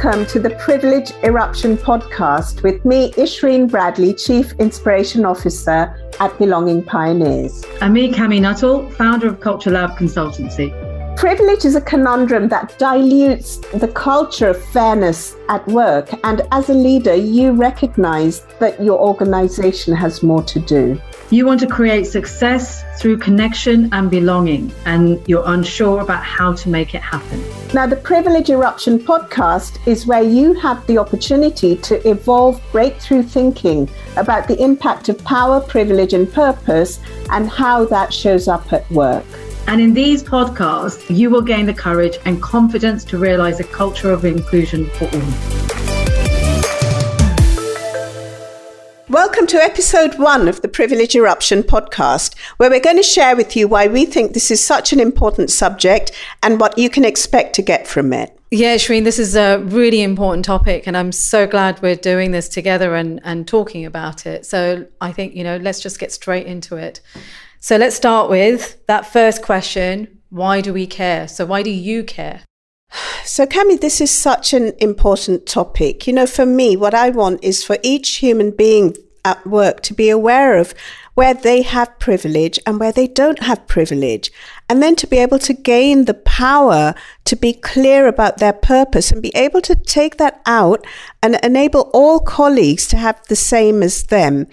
Welcome to the Privilege Eruption podcast with me, Ishreen Bradley, Chief Inspiration Officer at Belonging Pioneers. And me, Kami Nuttall, founder of Culture Lab Consultancy. Privilege is a conundrum that dilutes the culture of fairness at work. And as a leader, you recognize that your organization has more to do. You want to create success through connection and belonging, and you're unsure about how to make it happen. Now, the Privilege Eruption podcast is where you have the opportunity to evolve breakthrough thinking about the impact of power, privilege, and purpose and how that shows up at work. And in these podcasts, you will gain the courage and confidence to realize a culture of inclusion for all. Welcome to episode one of the Privilege Eruption podcast, where we're going to share with you why we think this is such an important subject and what you can expect to get from it. Yeah, Shreen, this is a really important topic, and I'm so glad we're doing this together and, and talking about it. So I think, you know, let's just get straight into it. So let's start with that first question why do we care? So, why do you care? So, Kami, this is such an important topic. You know, for me, what I want is for each human being at work to be aware of where they have privilege and where they don't have privilege. And then to be able to gain the power to be clear about their purpose and be able to take that out and enable all colleagues to have the same as them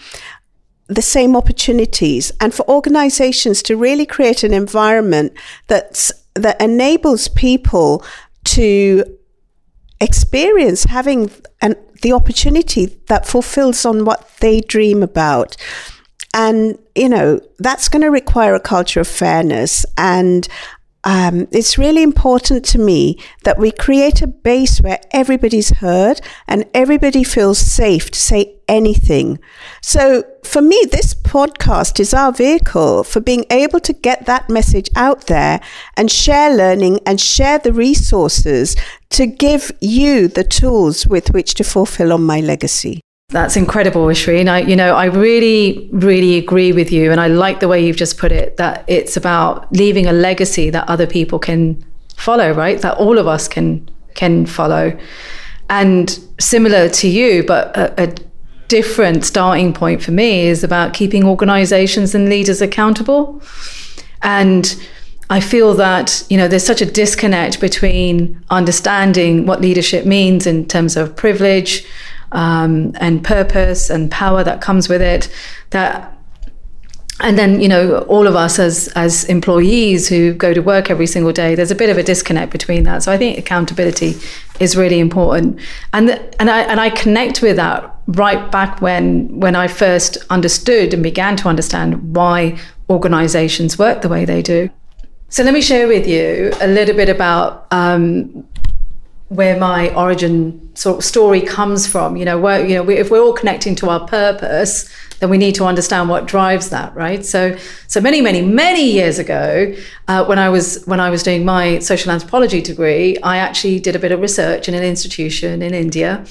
the same opportunities and for organizations to really create an environment that's that enables people to experience having an, the opportunity that fulfills on what they dream about. And, you know, that's going to require a culture of fairness. And um, it's really important to me that we create a base where everybody's heard and everybody feels safe to say anything. So for me, this podcast is our vehicle for being able to get that message out there and share learning and share the resources to give you the tools with which to fulfill on my legacy. That's incredible, Ishreen. I, you know, I really, really agree with you, and I like the way you've just put it. That it's about leaving a legacy that other people can follow, right? That all of us can can follow. And similar to you, but a, a different starting point for me is about keeping organizations and leaders accountable. And I feel that you know there's such a disconnect between understanding what leadership means in terms of privilege, um, and purpose and power that comes with it that and then you know all of us as as employees who go to work every single day there's a bit of a disconnect between that. So i think accountability is really important. And the, and i and i connect with that right back when when i first understood and began to understand why organizations work the way they do. So let me share with you a little bit about um, where my origin sort of story comes from. You know, where, you know, we, if we're all connecting to our purpose, then we need to understand what drives that, right? So, so many, many, many years ago, uh, when I was when I was doing my social anthropology degree, I actually did a bit of research in an institution in India,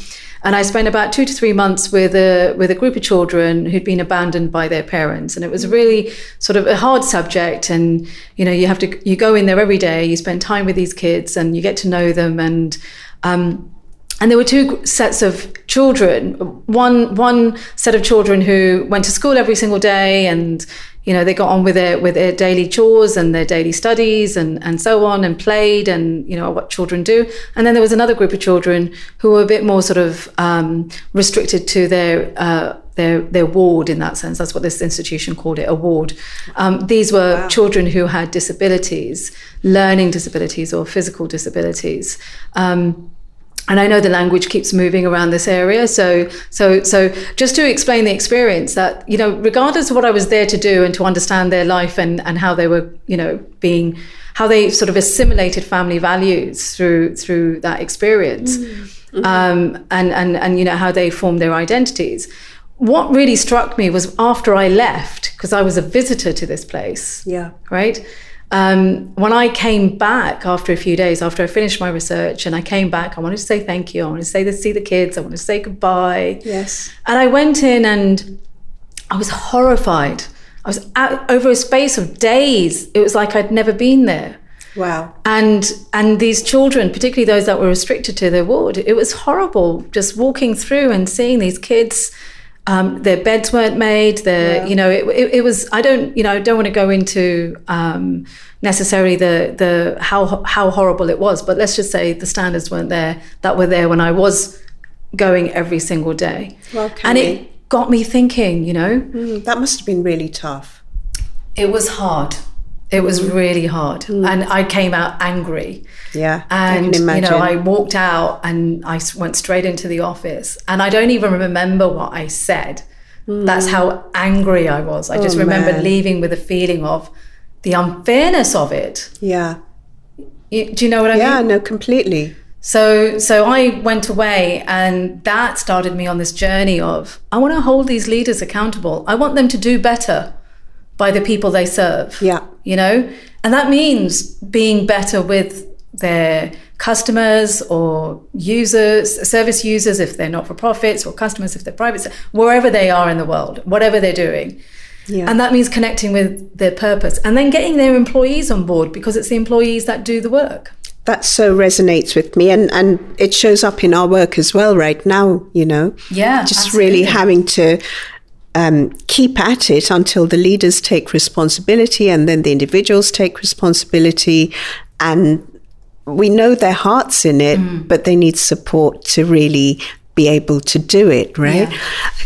and I spent about two to three months with a with a group of children who'd been abandoned by their parents, and it was really sort of a hard subject. And you know, you have to you go in there every day, you spend time with these kids, and you get to know them. And um, and there were two sets of children. One one set of children who went to school every single day and you know they got on with it with their daily chores and their daily studies and and so on and played and you know what children do and then there was another group of children who were a bit more sort of um, restricted to their uh, their their ward in that sense that's what this institution called it a ward um, these were wow. children who had disabilities learning disabilities or physical disabilities um, and I know the language keeps moving around this area. So, so, so just to explain the experience that, you know, regardless of what I was there to do and to understand their life and, and how they were, you know, being, how they sort of assimilated family values through, through that experience. Mm-hmm. Um, and, and, and, you know, how they formed their identities. What really struck me was after I left, because I was a visitor to this place. Yeah. Right um, when I came back after a few days, after I finished my research, and I came back, I wanted to say thank you. I wanted to say to see the kids. I wanted to say goodbye. Yes. And I went in and I was horrified. I was out, over a space of days. It was like I'd never been there. Wow. And and these children, particularly those that were restricted to their ward, it was horrible just walking through and seeing these kids. Um, their beds weren't made. Their, Yeah. you know, it, it, it was. I don't, you know, I don't want to go into um, necessarily the the how how horrible it was, but let's just say the standards weren't there that were there when I was going every single day, Well, and it got me thinking. You know, Mm, that must have been really tough. it was hard. It was really hard, mm. and I came out angry. Yeah. And you know, I walked out and I went straight into the office, and I don't even remember what I said. Mm. That's how angry I was. I just Oh, remember man. leaving with a feeling of the unfairness of it. yeah. You, do you know what I Yeah, mean? Yeah, no, completely. So, so I went away, and that started me on this journey of I want to hold these leaders accountable. I want them to do better by the people they serve Yeah. you know and that means being better with their customers or users service users if they're not for profits or customers if they're private wherever they are in the world whatever they're doing Yeah. and that means connecting with their purpose and then getting their employees on board because it's the employees that do the work that so resonates with me and, and it shows up in our work as well right now, you know. yeah Just really having to um, keep at it until the leaders take responsibility and then the individuals take responsibility and we know their hearts in it, Mm. but they need support to really be able to do it, right? Yeah.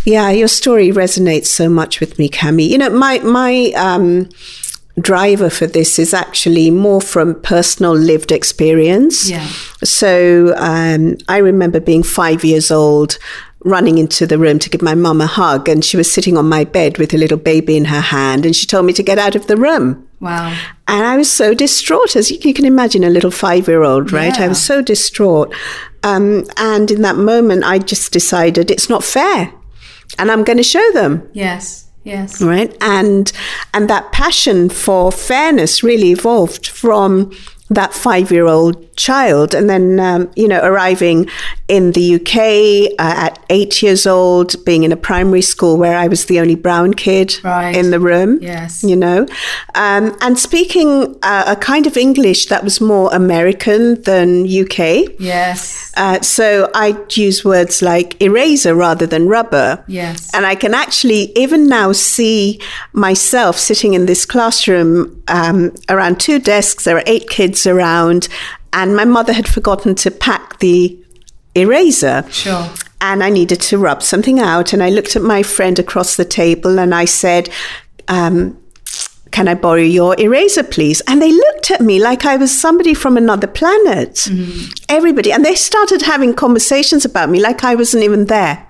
Yeah, your story resonates so much with me, Kami. You know, my my um, driver for this is actually more from personal lived experience. Yeah. So um, I remember being five years old, running into the room to give my mum a hug, and she was sitting on my bed with a little baby in her hand, and she told me to get out of the room. wow And I was so distraught, as you, you can imagine, a little five year old, right? I was so distraught. Um, and in that moment, I just decided it's not fair. And I'm going to show them yes yes right and and that passion for fairness really evolved from that five-year-old child and then um, you know arriving in the uk uh, at eight years old being in a primary school where i was the only brown kid Right. in the room Yes. you know um, and speaking uh, a kind of english that was more american than uk yes uh, so I'd use words like eraser rather than rubber. Yes. And I can actually even now see myself sitting in this classroom um, around two desks. There are eight kids around, and my mother had forgotten to pack the eraser. Sure. And I needed to rub something out. And I looked at my friend across the table and I said, um, can I borrow your eraser, please? And they looked at me like I was somebody from another planet. Everybody. And they started having conversations about me like I wasn't even there.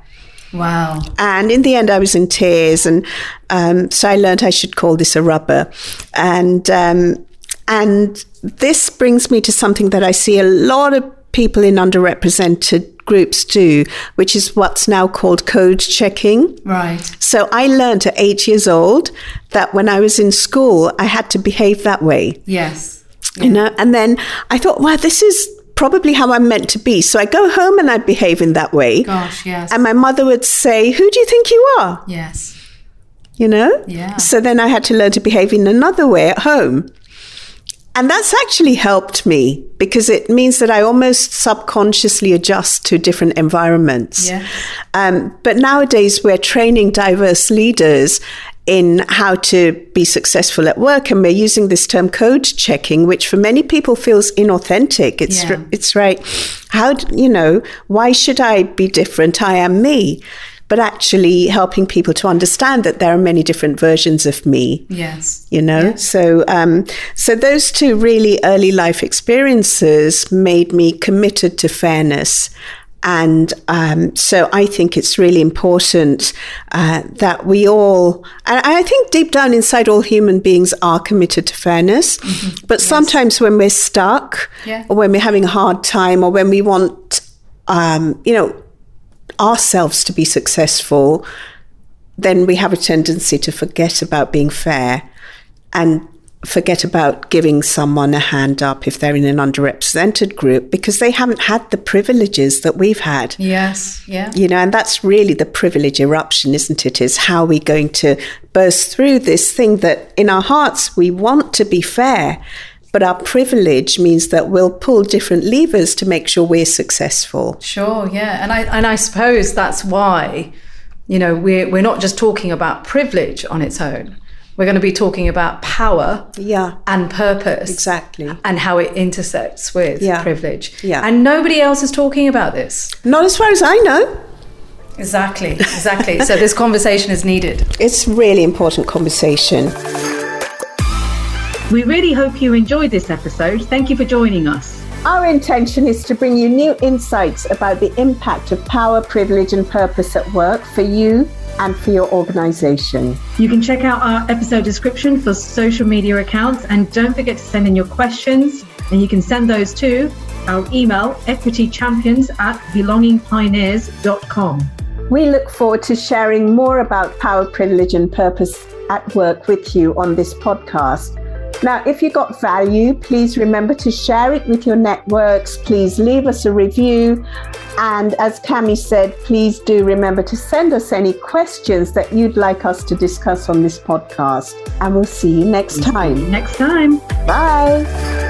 wow And in the end, I was in tears. And um, so I learned I should call this a rubber. And, um, and this brings me to something that I see a lot of people in underrepresented groups do, which is what's now called code checking. right So I learned at eight years old that when I was in school, I had to behave that way, yes you know? And then I thought, wow, this is probably how I'm meant to be. So I go home and I behave in that way. gosh yes And my mother would say, Who do you think you are? yes You know? Yeah. So then I had to learn to behave in another way at home. And that's actually helped me because it means that I almost subconsciously adjust to different environments. Yes. Um, but nowadays, we're training diverse leaders in how to be successful at work, and we're using this term code checking, which for many people feels inauthentic. It's Yeah. it's right. How you know why should I be different? I am me. But actually, helping people to understand that there are many different versions of me yes. you know? So um, so those two really early life experiences made me committed to fairness. And um, so I think it's really important uh, that we all, and I think deep down inside, all human beings are committed to fairness. But sometimes when we're stuck, Yeah. or when we're having a hard time, or when we want, um, you know, ourselves to be successful, then we have a tendency to forget about being fair and forget about giving someone a hand up if they're in an underrepresented group because they haven't had the privileges that we've had. yes yeah You know, and that's really the privilege eruption, isn't it? Is how we're going to burst through this thing that in our hearts we want to be fair, but our privilege means that we'll pull different levers to make sure we're successful. Sure, yeah. And I and I suppose that's why, you know, we're we're not just talking about privilege on its own. We're going to be talking about power Yeah. and purpose. Exactly. And how it intersects with Yeah. privilege. Yeah. And nobody else is talking about this. Not as far as I know. Exactly. Exactly. so this conversation is needed. It's really important conversation. We really hope you enjoyed this episode. Thank you for joining us. Our intention is to bring you new insights about the impact of power, privilege, and purpose at work for you and for your organization. You can check out our episode description for social media accounts and don't forget to send in your questions. And you can send those to our email equitychampions at belongingpioneers.com. We look forward to sharing more about power, privilege, and purpose at work with you on this podcast. Now, if you got value, please remember to share it with your networks. Please leave us a review. And as Kami said, please do remember to send us any questions that you'd like us to discuss on this podcast. And we'll see you next time. Next time. Bye.